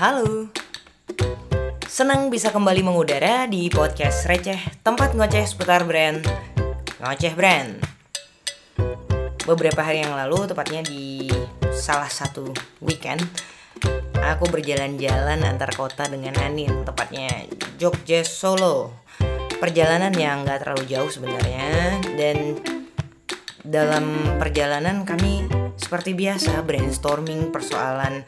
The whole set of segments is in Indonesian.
Halo. Senang bisa kembali mengudara di podcast Receh, tempat ngoceh seputar brand. Ngoceh brand. Beberapa hari yang lalu, tepatnya di salah satu weekend, aku berjalan-jalan antar kota dengan Anin, tepatnya Jogja Solo. Perjalanan yang gak terlalu jauh sebenarnya dan dalam perjalanan kami seperti biasa brainstorming persoalan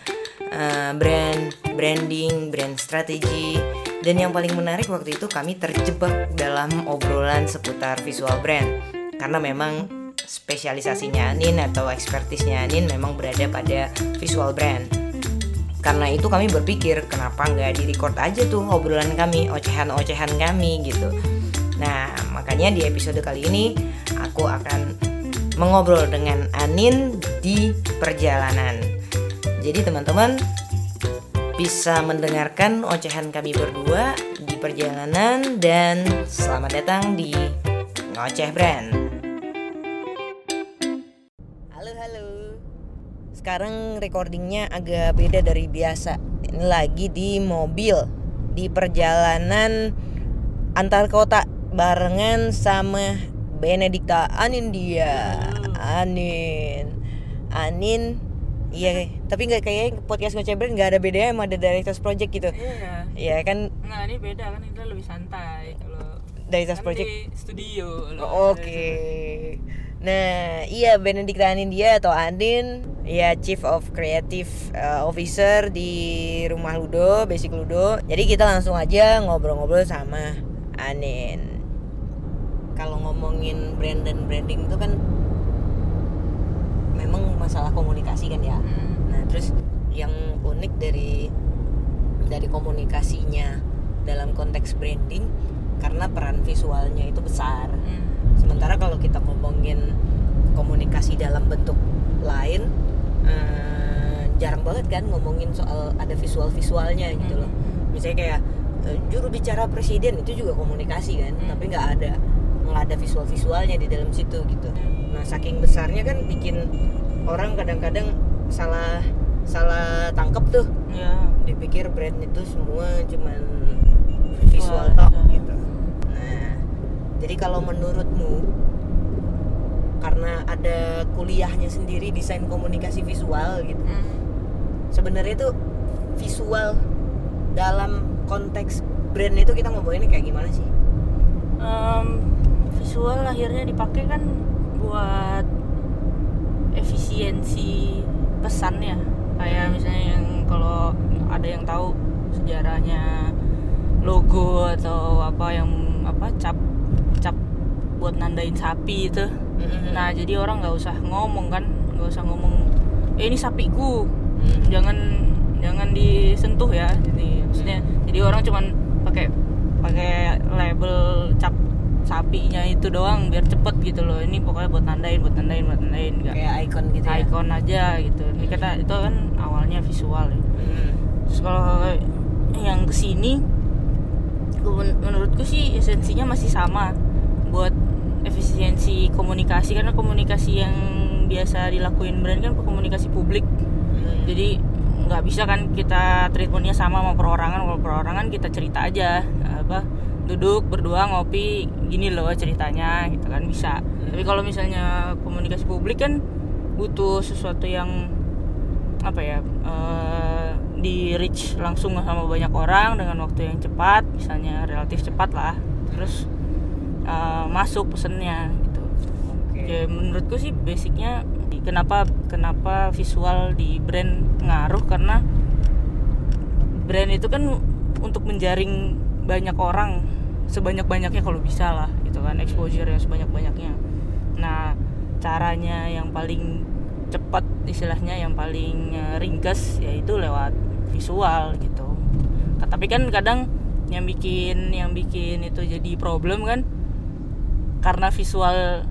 uh, brand, branding, brand strategi dan yang paling menarik waktu itu kami terjebak dalam obrolan seputar visual brand. Karena memang spesialisasinya Anin atau ekspertisnya Anin memang berada pada visual brand. Karena itu kami berpikir kenapa nggak di record aja tuh obrolan kami ocehan-ocehan kami gitu. Nah makanya di episode kali ini aku akan mengobrol dengan Anin di perjalanan jadi teman-teman bisa mendengarkan ocehan kami berdua di perjalanan dan selamat datang di Ngoceh Brand Halo halo sekarang recordingnya agak beda dari biasa. Ini lagi di mobil di perjalanan antar kota barengan sama Benedikta Anin dia. Anin. Anin Iya, tapi nggak kayak podcast ngocebren nggak ada bedanya sama ada directors project gitu. Iya. Iya kan Nggak, ini beda kan itu lebih santai kalau directors kan project. di studio. Oh, Oke. Nah, iya Benedikta Anindia atau Andin, ya Chief of Creative uh, Officer di Rumah Ludo, Basic Ludo. Jadi kita langsung aja ngobrol-ngobrol sama Anin. Kalau ngomongin brand dan branding itu kan memang masalah komunikasi kan ya. Hmm. Nah, terus yang unik dari dari komunikasinya dalam konteks branding karena peran visualnya itu besar. Hmm. Sementara kalau kita ngomongin komunikasi dalam bentuk lain, eh, jarang banget kan ngomongin soal ada visual-visualnya gitu loh. Misalnya kayak eh, juru bicara presiden itu juga komunikasi kan, Hmm. tapi nggak ada nggak ada visual-visualnya di dalam situ gitu. Nah saking besarnya kan bikin orang kadang-kadang salah salah tangkep tuh Ya. dipikir brand itu semua cuman visual Visual, tok ya. gitu. Nah, jadi kalau menurutmu karena ada kuliahnya sendiri desain komunikasi visual gitu. Hmm. Sebenarnya itu visual dalam konteks brand itu kita ngomonginnya kayak gimana sih? Em, visual akhirnya dipakai kan buat efisiensi pesannya. Kayak misalnya yang kalau ada yang tahu sejarahnya logo atau apa yang apa cap cap buat nandain sapi itu. Nah jadi orang nggak usah ngomong kan, nggak usah ngomong, eh ini sapiku, Hmm. jangan jangan disentuh ya. Jadi maksudnya jadi orang cuman pakai pakai label cap sapinya itu doang biar cepet gitu loh. Ini pokoknya buat nandain, buat nandain, buat nandain nggak kayak icon gitu ya. icon aja gitu. Ini kata itu kan awalnya visual ya. Hmm. Terus kalau yang ke sini, men- menurutku sih esensinya masih sama buat efisiensi komunikasi karena komunikasi yang biasa dilakuin brand kan komunikasi publik. Hmm. Jadi nggak bisa kan kita treatmentnya sama sama perorangan. Kalau perorangan kita cerita aja duduk berdua ngopi gini loh ceritanya gitu kan bisa. Tapi kalau misalnya komunikasi publik kan butuh sesuatu yang apa ya eh, di reach langsung sama banyak orang dengan waktu yang cepat misalnya relatif cepat lah terus eh, masuk pesennya gitu Oke. ya menurutku sih basicnya kenapa kenapa visual di brand ngaruh karena brand itu kan untuk menjaring banyak orang sebanyak banyaknya kalau bisa lah gitu kan exposure yang sebanyak banyaknya nah caranya yang paling cepat istilahnya yang paling eh, ringkas yaitu lewat visual gitu tapi kan kadang yang bikin yang bikin itu jadi problem kan karena visual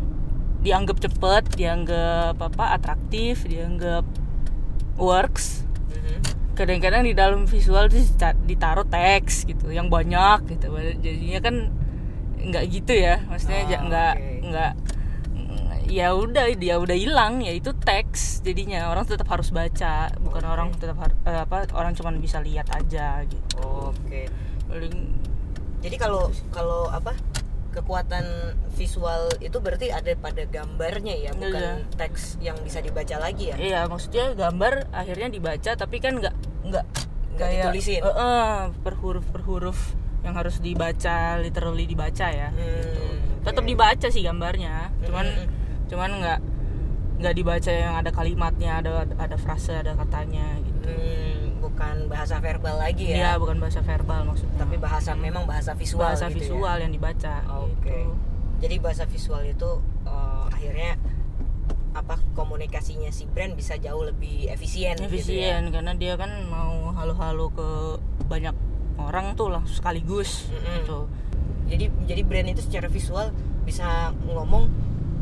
dianggap cepet dianggap apa atraktif dianggap works. Kadang-kadang di dalam visual tuh dita- ditaruh teks gitu yang banyak gitu jadinya kan nggak gitu ya maksudnya Ah, nggak oke. nggak ya udah dia udah hilang ya itu teks jadinya orang tetap harus baca bukan Oke. orang tetap eh, apa orang cuma bisa lihat aja gitu Oke. paling Jadi kalau kalau apa kekuatan visual itu berarti ada pada gambarnya ya, bukan Iya. teks yang bisa dibaca lagi ya. iya maksudnya gambar akhirnya dibaca tapi kan nggak nggak Nggak ditulisin. eh, eh, per huruf per huruf yang harus dibaca literally dibaca ya Hmm, tetap oke. dibaca sih gambarnya cuman Mm-mm. cuman nggak nggak dibaca yang ada kalimatnya ada ada frase ada katanya gitu Hmm, bukan bahasa verbal lagi Iya ya, bukan bahasa verbal maksudnya tapi bahasa memang bahasa visual. bahasa gitu ya. visual yang dibaca Oke. gitu. Jadi bahasa visual itu eh, akhirnya apa komunikasinya si brand bisa jauh lebih efisien. gitu ya. efisien karena dia kan mau halo-halo ke banyak orang tuh lah sekaligus Mm-mm. gitu Jadi jadi brand itu secara visual bisa ngomong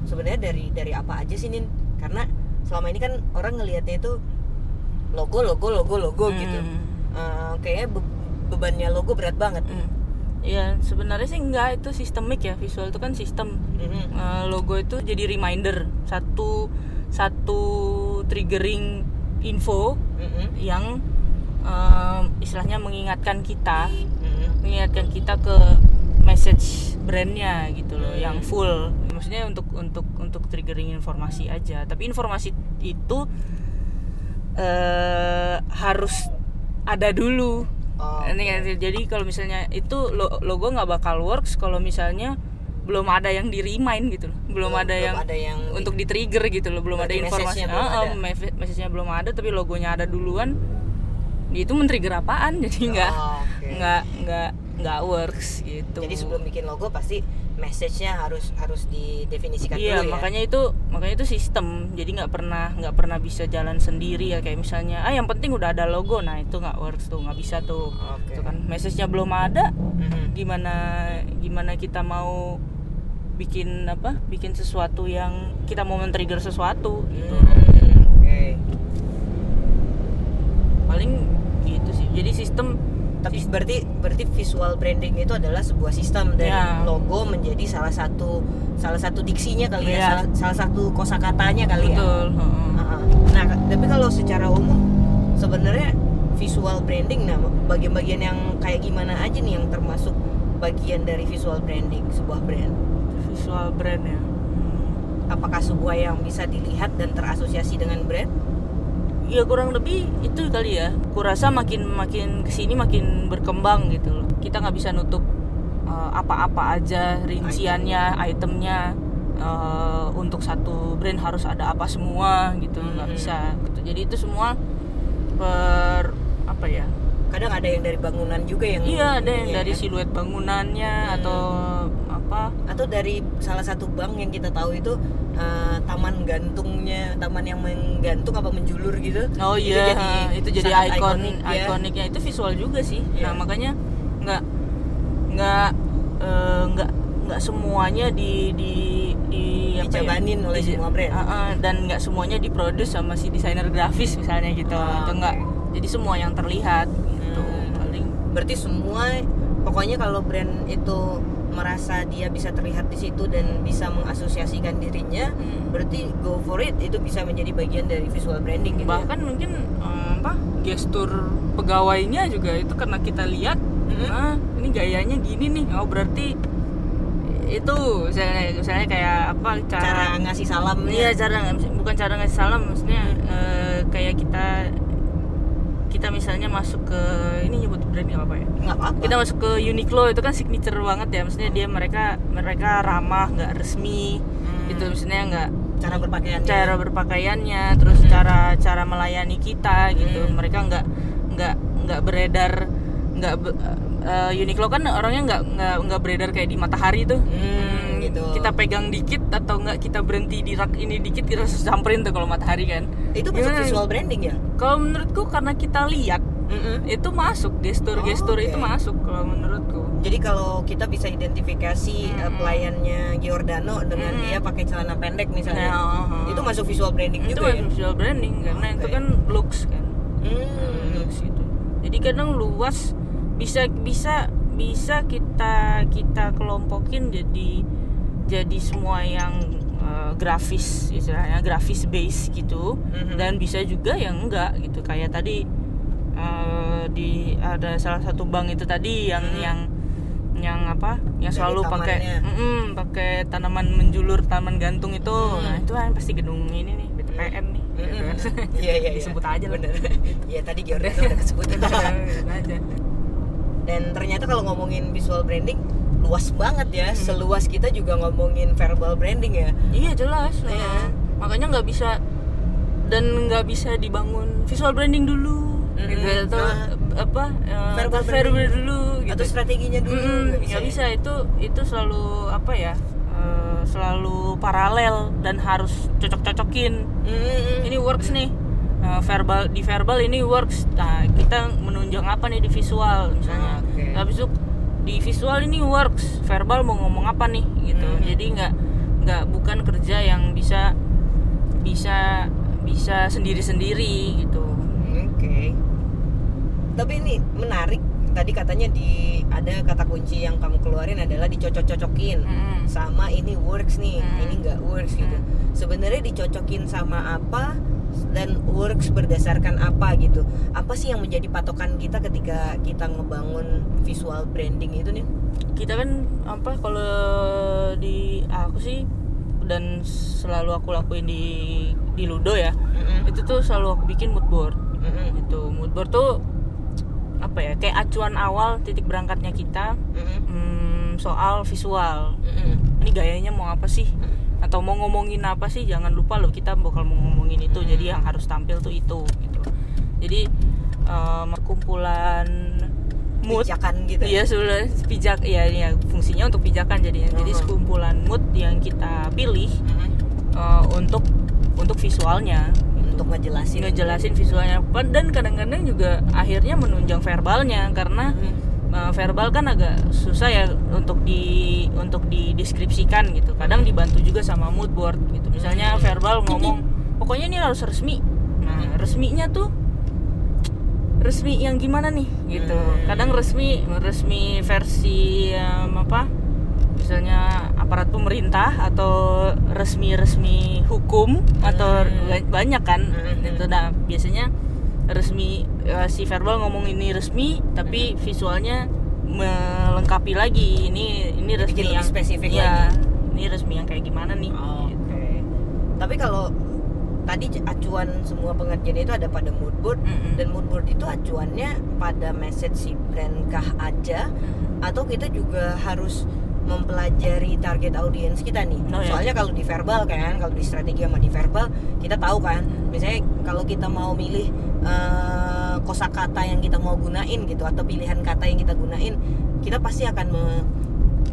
sebenarnya dari dari apa aja sih Nin? Karena selama ini kan orang ngelihatnya itu logo logo logo logo gitu. Hmm. Eh, kayaknya be- bebannya logo berat banget. Hmm. Iya sebenarnya sih enggak itu sistemik ya visual itu kan sistem Mhm. Eh, logo itu jadi reminder satu satu triggering info Mhm. yang em, istilahnya mengingatkan kita Mhm. mengingatkan kita ke message brandnya gitu loh Hmm. yang full maksudnya untuk untuk untuk triggering informasi aja tapi informasi itu eh harus ada dulu Oh, Ini kan, jadi kalau misalnya itu lo- logo nggak bakal works kalau misalnya belum ada yang di remind gitu loh. Belum, ada belum yang ada yang untuk di trigger gitu loh. Belum ada informasi message-nya belum ada. me- message-nya belum ada tapi logonya ada duluan. Itu men-trigger apaan? Jadi nggak Oh, nggak nggak nggak works gitu. Jadi sebelum bikin logo pasti message-nya harus harus didefinisikan iya dulu ya. makanya itu makanya itu sistem jadi nggak pernah nggak pernah bisa jalan sendiri ya kayak misalnya ah yang penting udah ada logo nah itu nggak works tuh nggak bisa tuh Oke. Tuh kan message-nya belum ada Mhm. gimana gimana kita mau bikin apa bikin sesuatu yang kita mau men-trigger sesuatu gitu Hmm, Oke. paling gitu sih jadi sistem Tapi berarti berarti visual branding itu adalah sebuah sistem dan Ya. logo menjadi salah satu salah satu diksinya kali ya, Ya. salah, salah satu kosakatanya kali ya. betul heeh. Heeh. Nah, tapi kalau secara umum sebenarnya visual branding nah bagian-bagian yang kayak gimana aja nih yang termasuk bagian dari visual branding sebuah brand? visual brand ya Hmm. Apakah sebuah yang bisa dilihat dan terasosiasi dengan brand? Ya kurang lebih itu kali ya kurasa makin makin ke sini makin berkembang gitu loh kita nggak bisa nutup uh, apa-apa aja rinciannya itemnya uh, untuk satu brand harus ada apa semua gitu nggak Hmm. bisa gitu jadi itu semua per apa ya Kadang ada yang dari bangunan juga yang iya ada yang ininya dari kan? siluet bangunannya Hmm. atau apa atau dari salah satu bank yang kita tahu itu eh, taman gantungnya taman yang menggantung apa menjulur gitu Oh Itu iya, jadi itu jadi sangat ikon ikonik, ya. ikoniknya itu visual juga sih. Iya. Nah makanya nggak nggak eh, nggak nggak semuanya di di di ya, Dijabanin oleh di- semua brand. Ah, ah, dan nggak semuanya diproduce sama si desainer grafis misalnya gitu. Ah, Atau enggak. oke. Jadi semua yang terlihat gitu. Hmm. Paling berarti semua pokoknya kalau brand itu merasa dia bisa terlihat di situ dan bisa mengasosiasikan dirinya hmm, berarti go for it itu bisa menjadi bagian dari visual branding gitu ya? bahkan mungkin eh, apa gestur pegawainya juga itu karena kita lihat Mhm. nah ini gayanya gini nih oh berarti itu misalnya misalnya kayak apa cara, cara ngasih salamnya iya cara bukan cara ngasih salam maksudnya eh, kayak kita kita misalnya masuk ke ini nyebut brand nggak apa-apa ya? Nggak apa-apa. Kita masuk ke Uniqlo itu kan signature banget ya. Maksudnya dia mereka mereka ramah nggak resmi. Hmm. gitu maksudnya nggak cara berpakaiannya. Cara berpakaiannya terus cara cara melayani kita gitu. Hmm. mereka nggak nggak nggak beredar nggak eh, Uniqlo kan orangnya nggak nggak nggak beredar kayak di Matahari tuh. Hmm, gitu. kita pegang dikit atau nggak kita berhenti di rak ini dikit kita langsung samperin tuh kalau Matahari kan itu masuk Gimana? visual branding ya kalau menurutku karena kita lihat Mm-mm. itu masuk gestur-gestur Oh, oke. itu masuk kalau menurutku Jadi kalau kita bisa identifikasi Hmm. pelayannya Giordano dengan Hmm. dia pakai celana pendek misalnya, Nah, uh-huh. itu masuk visual branding itu juga ya. masuk visual branding karena itu Oke. kan looks kan Hmm. looks gitu. Jadi kadang luas bisa bisa bisa kita kita kelompokin jadi jadi semua yang eh, grafis istilahnya grafis base gitu Mhm. dan bisa juga yang enggak gitu kayak tadi eh, di ada salah satu bank itu tadi yang Mhm. yang yang apa yang selalu pakai pakai tanaman menjulur tanaman gantung itu Mhm. nah itu kan pasti gedung ini nih BTPN nih gitu kan. Iya iya iya. disebut aja Bener. Iya tadi Jordan udah kesebut. Aja. Dan ternyata kalau ngomongin visual branding luas banget ya. Hmm. Seluas kita juga ngomongin verbal branding ya. Iya jelas. Nah, makanya nggak bisa dan nggak bisa dibangun visual branding dulu, Mm-mm. gitu atau Nah. apa eh, Verbal verbal branding. dulu, gitu. Atau strateginya dulu nggak nggak bisa, ya? itu itu selalu apa ya? eh, selalu paralel dan harus cocok-cocokin. Mm-mm. Ini works nih. Nah, verbal di verbal ini works. Nah, kita menunjang apa nih di visual misalnya. Oke. Habis itu di visual ini works. Verbal mau ngomong apa nih gitu. Hmm. Jadi nggak nggak bukan kerja yang bisa bisa bisa sendiri-sendiri gitu. Oke. Tapi ini menarik. Tadi katanya di ada kata kunci yang kamu keluarin adalah dicocok-cocokin. Mm-mm. Sama ini works nih, Hmm. ini nggak works gitu. Sebenarnya dicocokin sama apa dan works berdasarkan apa gitu. Apa sih yang menjadi patokan kita ketika kita ngebangun visual branding itu nih? Kita kan apa kalau di aku sih dan selalu aku lakuin di di Ludo ya. Itu tuh selalu aku bikin mood board. Mm-mm. Gitu. Mood board tuh apa ya? Kayak acuan awal titik berangkatnya kita Mm-mm. hmm, soal visual. Mm-mm. Ini gayanya mau apa sih? Atau mau ngomongin apa sih? Jangan lupa loh kita bakal mau ngomongin itu. Jadi yang harus tampil tuh itu gitu. Jadi em, kumpulan mood Pijakan gitu. Iya sudah pijak ya, ya fungsinya untuk pijakan jadinya. Jadi Mhm. sekumpulan mood yang kita pilih Mm-mm. eh, untuk untuk visualnya. gitu. Untuk ngejelasin. ngejelasin visualnya dan kadang-kadang juga akhirnya menunjang verbalnya karena Mm. Uh, verbal kan agak susah ya untuk di untuk dideskripsikan gitu kadang dibantu juga sama mood board gitu misalnya Hmm. verbal ngomong pokoknya ini harus resmi nah resminya tuh resmi yang gimana nih gitu Hmm. kadang resmi resmi versi um, apa misalnya aparat pemerintah atau resmi-resmi hukum atau Hmm. ba- banyak kan Hmm. itu nah biasanya resmi eh, si verbal ngomong ini resmi tapi Hmm. visualnya melengkapi lagi ini ini resmi Bikin yang spesifik ya, lagi. ini resmi yang kayak gimana nih Oke. Tapi kalau tadi acuan semua pengerjaan itu ada pada mood board Mm-mm. dan mood board itu acuannya pada message si brand kah aja atau kita juga harus mempelajari target audiens kita nih. Oh, ya. Soalnya kalau di verbal kan, kalau di strategi sama di verbal kita tahu kan. Misalnya kalau kita mau milih eh, kosakata yang kita mau gunain gitu atau pilihan kata yang kita gunain, kita pasti akan me-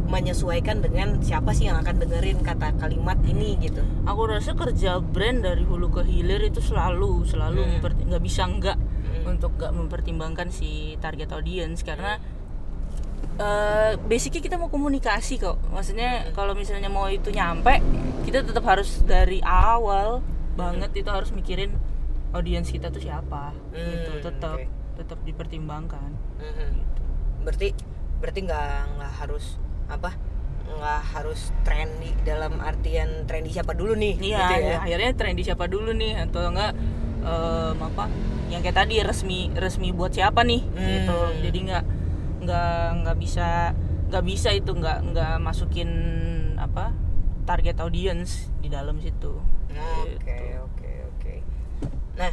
menyesuaikan dengan siapa sih yang akan dengerin kata kalimat ini gitu. aku rasa kerja brand dari hulu ke hilir itu selalu selalu Hmm. nggak bisa nggak Hmm. untuk nggak mempertimbangkan si target audience karena eh basicnya kita mau komunikasi kok maksudnya kalau misalnya mau itu nyampe kita tetap harus dari awal banget itu harus mikirin audiens kita tuh siapa gitu Hmm, tetap oke. tetap dipertimbangkan Mhm. Berarti berarti nggak nggak harus apa nggak harus trendy dalam artian trendy siapa dulu nih Iya, gitu ya. akhirnya trendy siapa dulu nih atau enggak em, apa yang kayak tadi resmi resmi buat siapa nih Hmm. gitu. Jadi nggak nggak nggak bisa nggak bisa itu nggak nggak masukin apa target audience di dalam situ. Oke Gitu. oke oke. Nah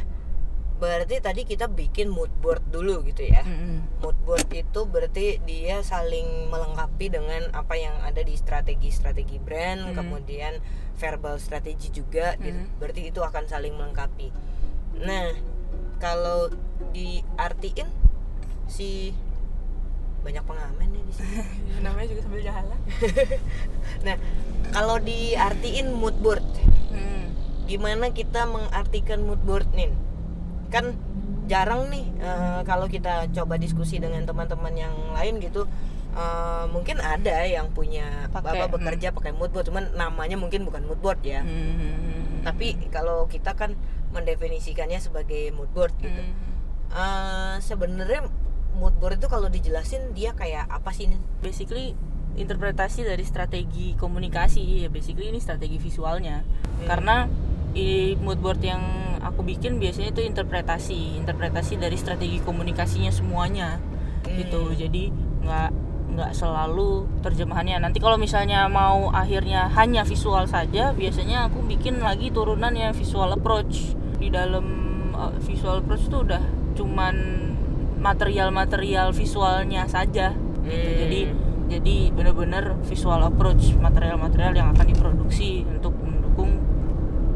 berarti tadi kita bikin mood board dulu gitu ya. Mm-mm. Mood board itu berarti dia saling melengkapi dengan apa yang ada di strategi-strategi brand, Hmm. kemudian verbal strategi juga. gitu. Hmm. Berarti itu akan saling melengkapi. Nah, kalau diartiin si banyak pengamen nih di sini. Namanya juga sambil jalan. Nah, kalau diartiin mood board, Hmm. gimana kita mengartikan mood board nih? Kan jarang nih eh, kalau kita coba diskusi dengan teman-teman yang lain gitu. eh, mungkin ada yang punya Pakai, bapak bekerja pakai mood board, cuman namanya mungkin bukan mood board ya. Hmm. Tapi kalau kita kan mendefinisikannya sebagai mood board gitu. Hmm. Eh, Sebenarnya mood board itu kalau dijelasin dia kayak apa sih nih? basically interpretasi dari strategi komunikasi. Ya basically ini strategi visualnya. Karena i mood board yang aku bikin biasanya itu interpretasi. Interpretasi dari strategi komunikasinya semuanya. Gitu. Jadi nggak nggak selalu terjemahannya. Nanti kalau misalnya mau akhirnya hanya visual saja biasanya aku bikin lagi turunannya visual approach. Di dalam uh, visual approach itu udah cuman material-material visualnya saja gitu. Hmm. jadi jadi benar-benar visual approach material-material yang akan diproduksi untuk mendukung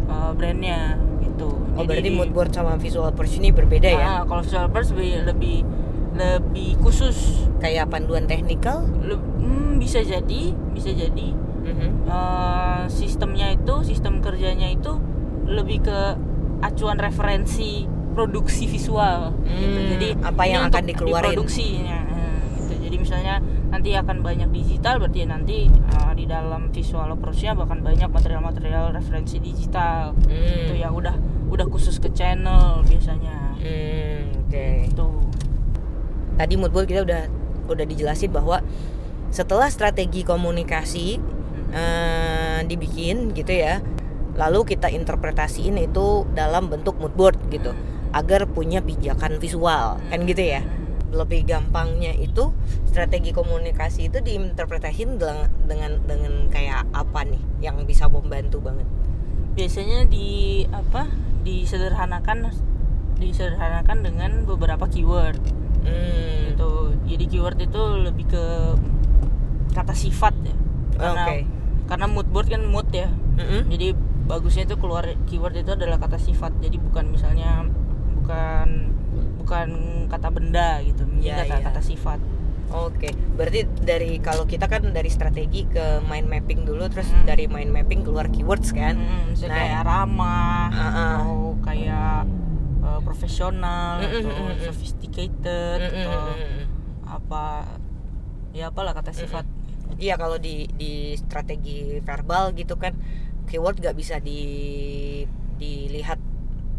uh, brandnya gitu Oh Jadi berarti mood board sama visual approach ini berbeda ya? Ah, kalau visual approach lebih lebih lebih khusus Kayak panduan teknikal? Le- hmm, bisa jadi bisa jadi Mhm. Eh, sistemnya itu sistem kerjanya itu lebih ke acuan referensi produksi visual gitu. Hmm, jadi apa yang akan dikeluarin. diproduksinya eh, gitu. jadi misalnya nanti akan banyak digital berarti nanti eh, di dalam visual approach-nya bahkan banyak material-material referensi digital Hmm. itu yang udah udah khusus ke channel biasanya Hmm, oke. itu Tadi mood board kita udah udah dijelasin bahwa setelah strategi komunikasi eh, dibikin gitu ya, lalu kita interpretasiin itu dalam bentuk mood board gitu, agar punya pijakan visual kan gitu ya. Lebih gampangnya itu strategi komunikasi itu diinterpretasiin dengan dengan dengan kayak apa nih yang bisa membantu banget. biasanya di apa disederhanakan disederhanakan dengan beberapa keyword Hmm. gitu jadi keyword itu lebih ke kata sifat ya karena Oke. karena mood board kan mood ya Mm-mm. jadi bagusnya itu keluar keyword itu adalah kata sifat jadi bukan misalnya bukan bukan kata benda gitu ini Ya, kata ya. kata sifat Oke, berarti dari kalau kita kan dari strategi ke mind mapping dulu, terus Hmm. dari mind mapping keluar keywords kan? Hmm, misalnya Nah. kayak ramah Ah, ah. atau kayak uh, profesional Mm, mm, atau mm, mm. sophisticated Mm, mm, atau mm, mm. apa ya apalah kata sifat Iya kalau di di strategi verbal gitu kan, keyword gak bisa di dilihat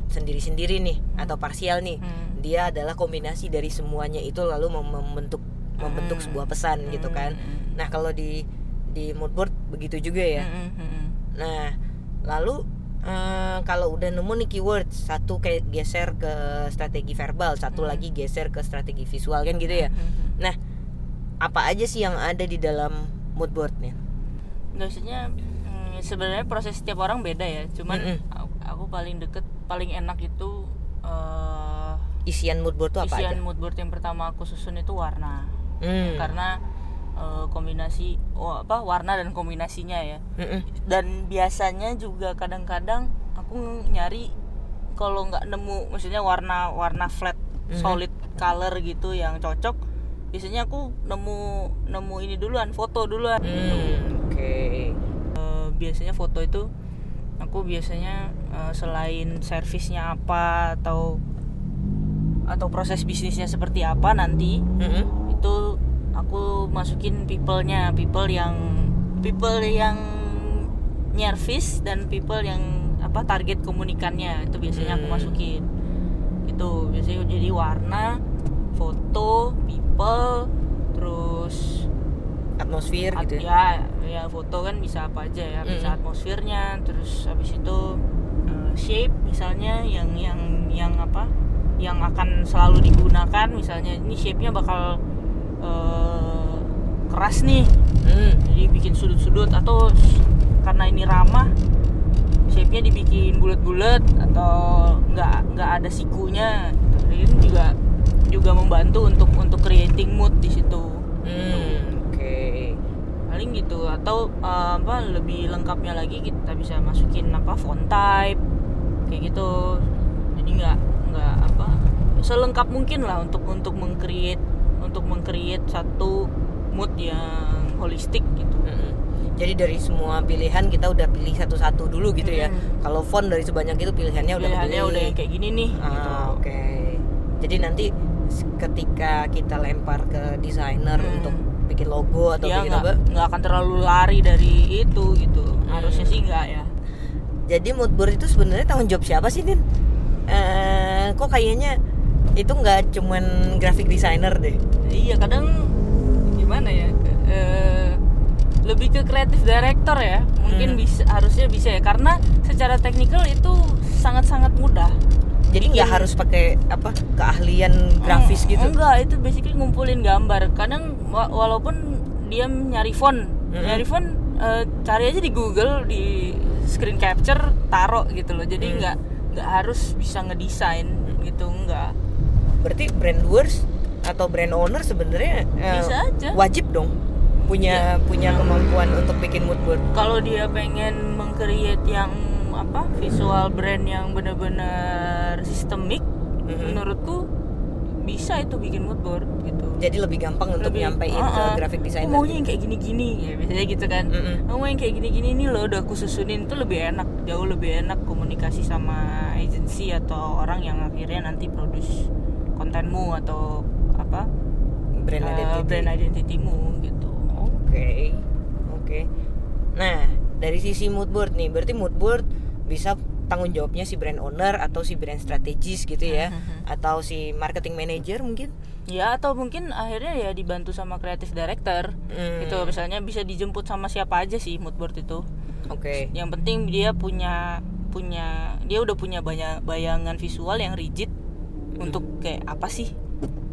sendiri-sendiri nih atau parsial nih. Hmm. Dia adalah kombinasi dari semuanya itu lalu mem- membentuk membentuk Hmm. sebuah pesan gitu kan. Hmm. Nah kalau di di mood board begitu juga ya. Hmm, hmm, hmm. Nah, lalu eh, kalau udah nemu nih keyword, satu kayak geser ke strategi verbal, satu Hmm. lagi geser ke strategi visual kan gitu ya. Hmm, hmm, hmm. Nah, apa aja sih yang ada di dalam mood boardnya? Maksudnya mm, sebenarnya proses setiap orang beda ya. Cuman Mm-mm. aku, aku paling deket, paling enak itu eh, Isian mood board tuh apa isian aja? mood board yang pertama aku susun itu warna. Hmm. Karena eh, kombinasi oh, apa warna dan kombinasinya ya. Mm-mm. Dan biasanya juga kadang-kadang aku nyari kalau nggak nemu maksudnya warna warna flat Mhm. solid color gitu yang cocok biasanya aku nemu nemu ini duluan foto duluan Hmm, Oke. Eh, biasanya foto itu aku biasanya eh, selain servisnya apa atau atau proses bisnisnya seperti apa nanti Mm-mm. itu aku masukin people-nya people yang people yang nyervis dan people yang apa target komunikannya itu biasanya aku Hmm. masukin itu biasanya jadi warna foto people terus Atmosfer At- gitu ya. ya ya foto kan bisa apa aja ya bisa Mm. atmosfernya terus habis itu shape misalnya yang yang yang apa yang akan selalu digunakan misalnya ini shape-nya bakal eh, keras nih Hmm. jadi bikin sudut-sudut atau karena ini ramah shape-nya dibikin bulat-bulat atau nggak nggak ada sikunya ini juga juga membantu untuk untuk creating mood di situ Hmm, Oke. paling gitu atau uh, apa lebih lengkapnya lagi kita bisa masukin apa font type kayak gitu jadi nggak nggak apa selengkap mungkin lah untuk untuk mengcreate untuk mengcreate satu mood yang holistik gitu. Jadi dari semua pilihan kita udah pilih satu-satu dulu gitu ya. Mm. Kalau font dari sebanyak itu pilihannya udah pilihannya udah yang kayak gini nih Ah, gitu oke. Jadi nanti ketika kita lempar ke desainer Hmm. untuk bikin logo atau dia bikin nggak apa, nggak akan terlalu lari dari itu gitu harusnya Hmm. sih nggak ya jadi mood board itu sebenarnya tanggung jawab siapa sih, Nin? Eh, kok kayaknya itu nggak cuman graphic designer deh. iya kadang gimana ya Eh, lebih ke kreatif director ya mungkin Hmm. bisa harusnya bisa ya karena secara teknikal itu sangat-sangat mudah jadi nggak harus pakai apa keahlian grafis Eng- gitu enggak itu basically ngumpulin gambar kadang wa- walaupun dia nyari font Mm-mm. nyari font eh, cari aja di Google di screen capture taruh gitu loh jadi Mm. nggak nggak harus bisa ngedesain gitu enggak berarti brand doers atau brand owner sebenarnya eh, Bisa aja. wajib dong punya punya kemampuan untuk bikin mood board kalau dia pengen mengcreate yang apa visual brand yang benar-benar sistemik Mhm. menurutku bisa itu bikin mood board jadi lebih gampang untuk Lebih- nyampein ke Ah, ah. graphic designer maunya yang kayak gini-gini ya biasanya gitu kan Mm-mm. Aku mau yang kayak gini-gini ini loh udah aku susunin itu lebih enak jauh lebih enak komunikasi sama agency atau orang yang akhirnya nanti produce kontenmu atau apa brand eh, identity brand identity-mu gitu Oke, oke. Nah, dari sisi mood board nih, berarti mood board bisa tanggung jawabnya si brand owner atau si brand strategis gitu ya, Mhm. atau si marketing manager mungkin. Ya atau mungkin akhirnya ya dibantu sama creative director Hmm. gitu misalnya bisa dijemput sama siapa aja sih mood board itu Oke. yang penting dia punya punya dia udah punya banyak bayangan visual yang rigid untuk kayak apa sih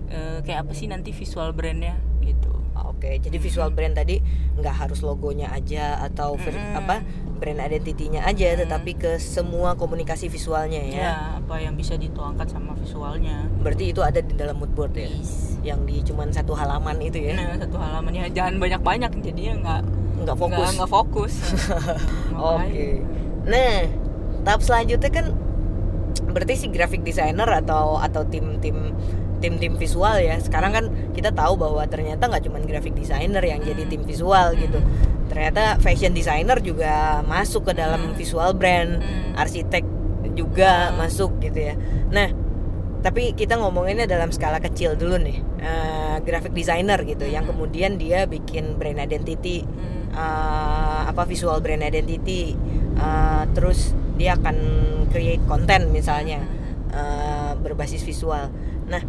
Eh, kayak apa sih nanti visual brandnya gitu Oke, jadi visual brand tadi nggak harus logonya aja atau Mm-mm. apa brand identity-nya aja, tetapi ke semua komunikasi visualnya ya. ya apa yang bisa dituangkan sama visualnya Berarti itu ada di dalam mood board ya, yang di cuman satu halaman itu ya, nah satu halamannya jangan banyak banyak jadinya nggak nggak fokus. nggak fokus Oke. Makanya. Nah, tahap selanjutnya kan berarti si graphic designer atau atau tim tim tim tim visual ya. Sekarang kan kita tahu bahwa ternyata nggak cuma graphic designer yang jadi Hmm. tim visual gitu. Ternyata fashion designer juga masuk ke dalam Hmm. visual brand, Hmm. arsitek juga Hmm. masuk gitu ya. Nah, tapi kita ngomonginnya dalam skala kecil dulu nih. Eh, graphic designer gitu yang Hmm. kemudian dia bikin brand identity Hmm. uh, apa visual brand identity uh, terus dia akan create konten misalnya uh, berbasis visual nah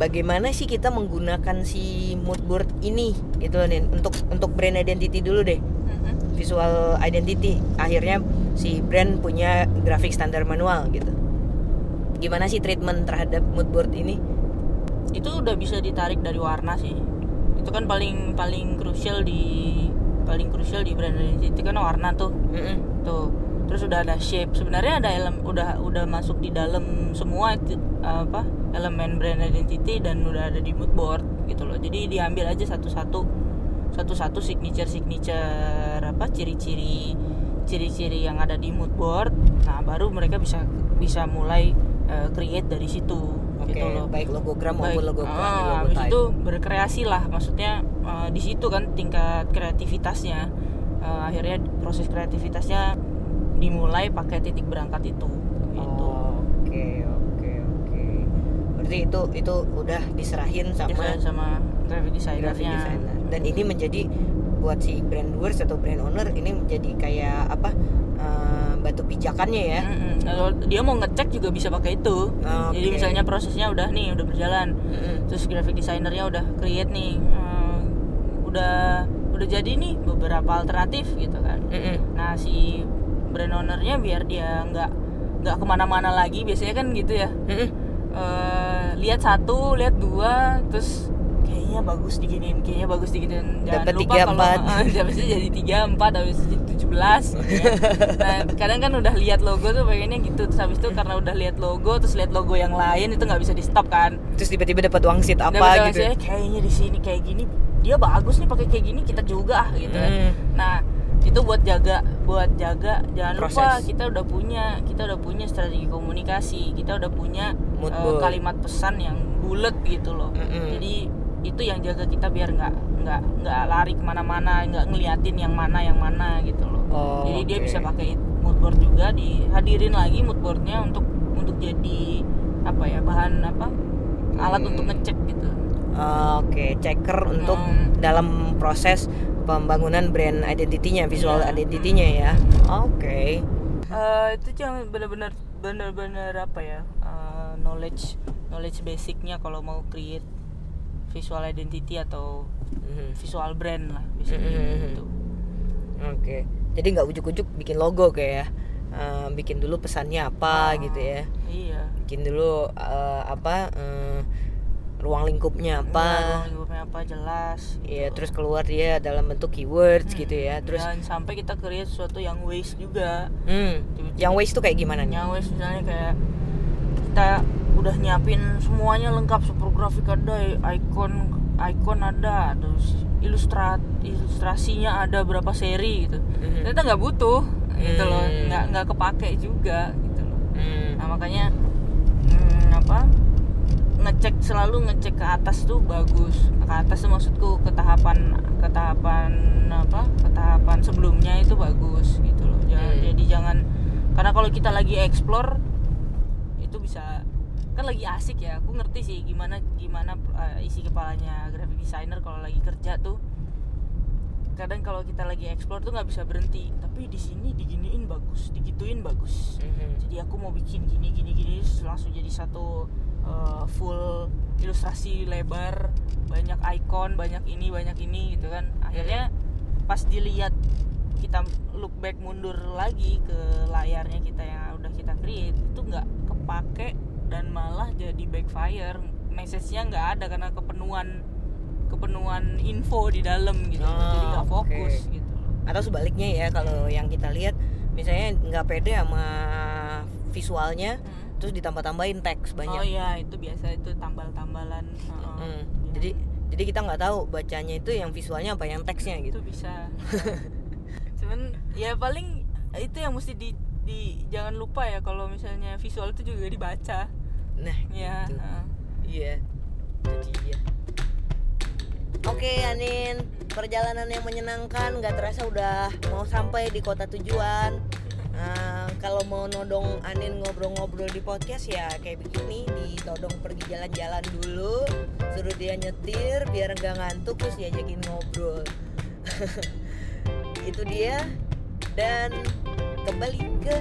bagaimana sih kita menggunakan si mood board ini? Gitu loh nih untuk untuk brand identity dulu deh. Visual identity. Akhirnya si brand punya grafik standar manual gitu. Gimana sih treatment terhadap mood board ini? Itu udah bisa ditarik dari warna sih. Itu kan paling paling krusial di paling krusial di brand identity kan warna tuh. Mm-mm. tuh terus udah ada shape. Sebenarnya ada elem udah udah masuk di dalam semua apa elemen brand identity dan udah ada di mood board gitu loh. Jadi diambil aja satu-satu satu-satu signature signature apa ciri-ciri ciri-ciri yang ada di mood board. Nah baru mereka bisa bisa mulai eh, create dari situ oke gitu loh. baik logogram Baik. maupun logo Ah, habis type itu berkreasi lah. Maksudnya eh, di situ kan tingkat kreativitasnya. Eh, akhirnya proses kreativitasnya dimulai pakai titik berangkat itu gitu Oke oke oke. Berarti itu itu udah diserahin sama Biasanya sama graphic graphic designernya designer. Dan ini menjadi buat si brand doers atau brand owner ini menjadi kayak apa eh, batu pijakannya ya. Kalau dia mau ngecek juga bisa pakai itu Oke. jadi misalnya prosesnya udah nih udah berjalan Mm-mm. terus graphic designernya udah create nih eh, udah udah jadi nih beberapa alternatif gitu kan Mm-mm. Nah si brand ownernya biar dia nggak nggak ke mana-mana lagi biasanya kan gitu ya. Mm-mm. Eh, lihat satu, lihat dua, terus kayaknya bagus diginiin, kayaknya bagus diginiin. Jangan Dapet lupa kalau habisnya jadi tiga empat, habis itu jadi tujuh belas. gitu ya. Nah kadang kan udah lihat logo tuh pengennya gitu, terus habis itu karena udah lihat logo, terus lihat logo yang lain itu nggak bisa di stop kan. Terus tiba-tiba dapat wangsit apa gitu. sih, kayaknya di sini kayak gini dia bagus nih pakai kayak gini kita juga ah, gitu. Hmm. Nah, itu buat jaga buat jaga jangan lupa Proses. kita udah punya kita udah punya strategi komunikasi, kita udah punya board. kalimat pesan yang bulat gitu loh. Mm-mm. Jadi itu yang jaga kita biar nggak nggak nggak lari ke mana-mana, nggak ngeliatin yang mana yang mana gitu loh. Oh, Jadi dia oke. bisa pakai mood board juga dihadirin lagi mood boardnya untuk untuk jadi apa ya bahan apa alat Hmm. untuk ngecek gitu. Oke, checker untuk Hmm. dalam proses pembangunan brand identity-nya, visual Iya. identity-nya ya. Oke. Eh, itu yang benar-benar benar-benar apa ya eh, knowledge knowledge basicnya kalau mau create visual identity atau Mhm. visual brand lah bisa Mhm. gitu Oke. Jadi nggak ujuk-ujuk bikin logo kayak ya. Eh, bikin dulu pesannya apa Ah. gitu ya. iya Bikin dulu eh, apa eh, ruang lingkupnya Iya, apa. ruang lingkupnya apa jelas Iya, gitu. terus keluar dia dalam bentuk keywords Hmm, gitu ya. Terus dan sampai kita create sesuatu yang waste juga hmm, Tiba-tiba- yang waste tuh kayak gimana nih? yang waste misalnya kayak kita udah nyiapin semuanya lengkap super grafik ada icon icon ada terus ilustrat ilustrasinya ada berapa seri gitu Mhm. ternyata nggak butuh gitu loh Hmm. nggak nggak kepake juga gitu loh Hmm. nah makanya hmm, apa ngecek selalu ngecek ke atas tuh bagus. Ke atas tuh maksudku ke tahapan ke tahapan apa ke tahapan sebelumnya itu bagus gitu loh. Jangan, Hmm. jadi jangan karena kalau kita lagi explore itu bisa kan lagi asik ya. Aku ngerti sih gimana gimana uh, isi kepalanya graphic designer kalau lagi kerja tuh. Kadang kalau kita lagi explore tuh nggak bisa berhenti. Tapi di sini diginiin bagus digituin bagus. Mhm. jadi aku mau bikin gini gini gini langsung jadi satu uh, full ilustrasi lebar banyak icon banyak ini banyak ini gitu kan. Akhirnya pas dilihat kita look back mundur lagi ke layarnya kita yang udah kita create itu nggak kepake dan malah jadi backfire. Message-nya nggak ada karena kepenuhan kepenuhan info di dalam gitu. Oh, jadi nggak fokus gitu. Atau sebaliknya ya kalau yang kita lihat misalnya nggak pede sama visualnya Hmm. Terus ditambah-tambahin teks Oh banyak. iya itu biasa itu tambal-tambalan. Heeh. Hmm, Ya, Jadi jadi kita nggak tahu bacanya itu yang visualnya apa yang teksnya itu gitu. bisa. Cuman ya paling itu yang mesti di, di jangan lupa ya kalau misalnya visual itu juga dibaca. Nah, Ya. gitu. heeh. Iya. Jadi ya. Oke, Anin, perjalanan yang menyenangkan nggak terasa udah mau sampai di kota tujuan. Nah, kalau mau nodong Anin ngobrol-ngobrol di podcast ya kayak begini, ditodong pergi jalan-jalan dulu, suruh dia nyetir biar nggak ngantuk terus diajakin ngobrol. Itu dia dan kembali ke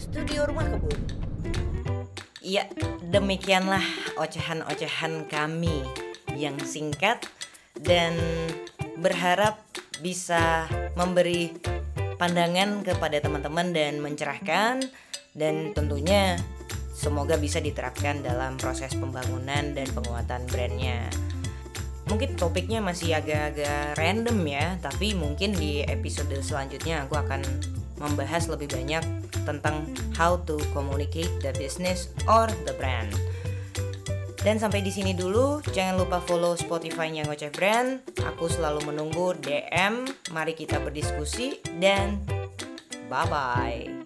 studio rumah kebun. Iya, demikianlah ocehan-ocehan kami yang singkat dan berharap bisa memberi pandangan kepada teman-teman dan mencerahkan dan tentunya semoga bisa diterapkan dalam proses pembangunan dan penguatan brandnya. Mungkin topiknya masih agak-agak random ya, tapi mungkin di episode selanjutnya aku akan membahas lebih banyak tentang how to communicate the business or the brand. Dan sampai di sini dulu, jangan lupa follow Spotify-nya Ngoceh Brand. Aku selalu menunggu DM. Mari kita berdiskusi dan bye bye.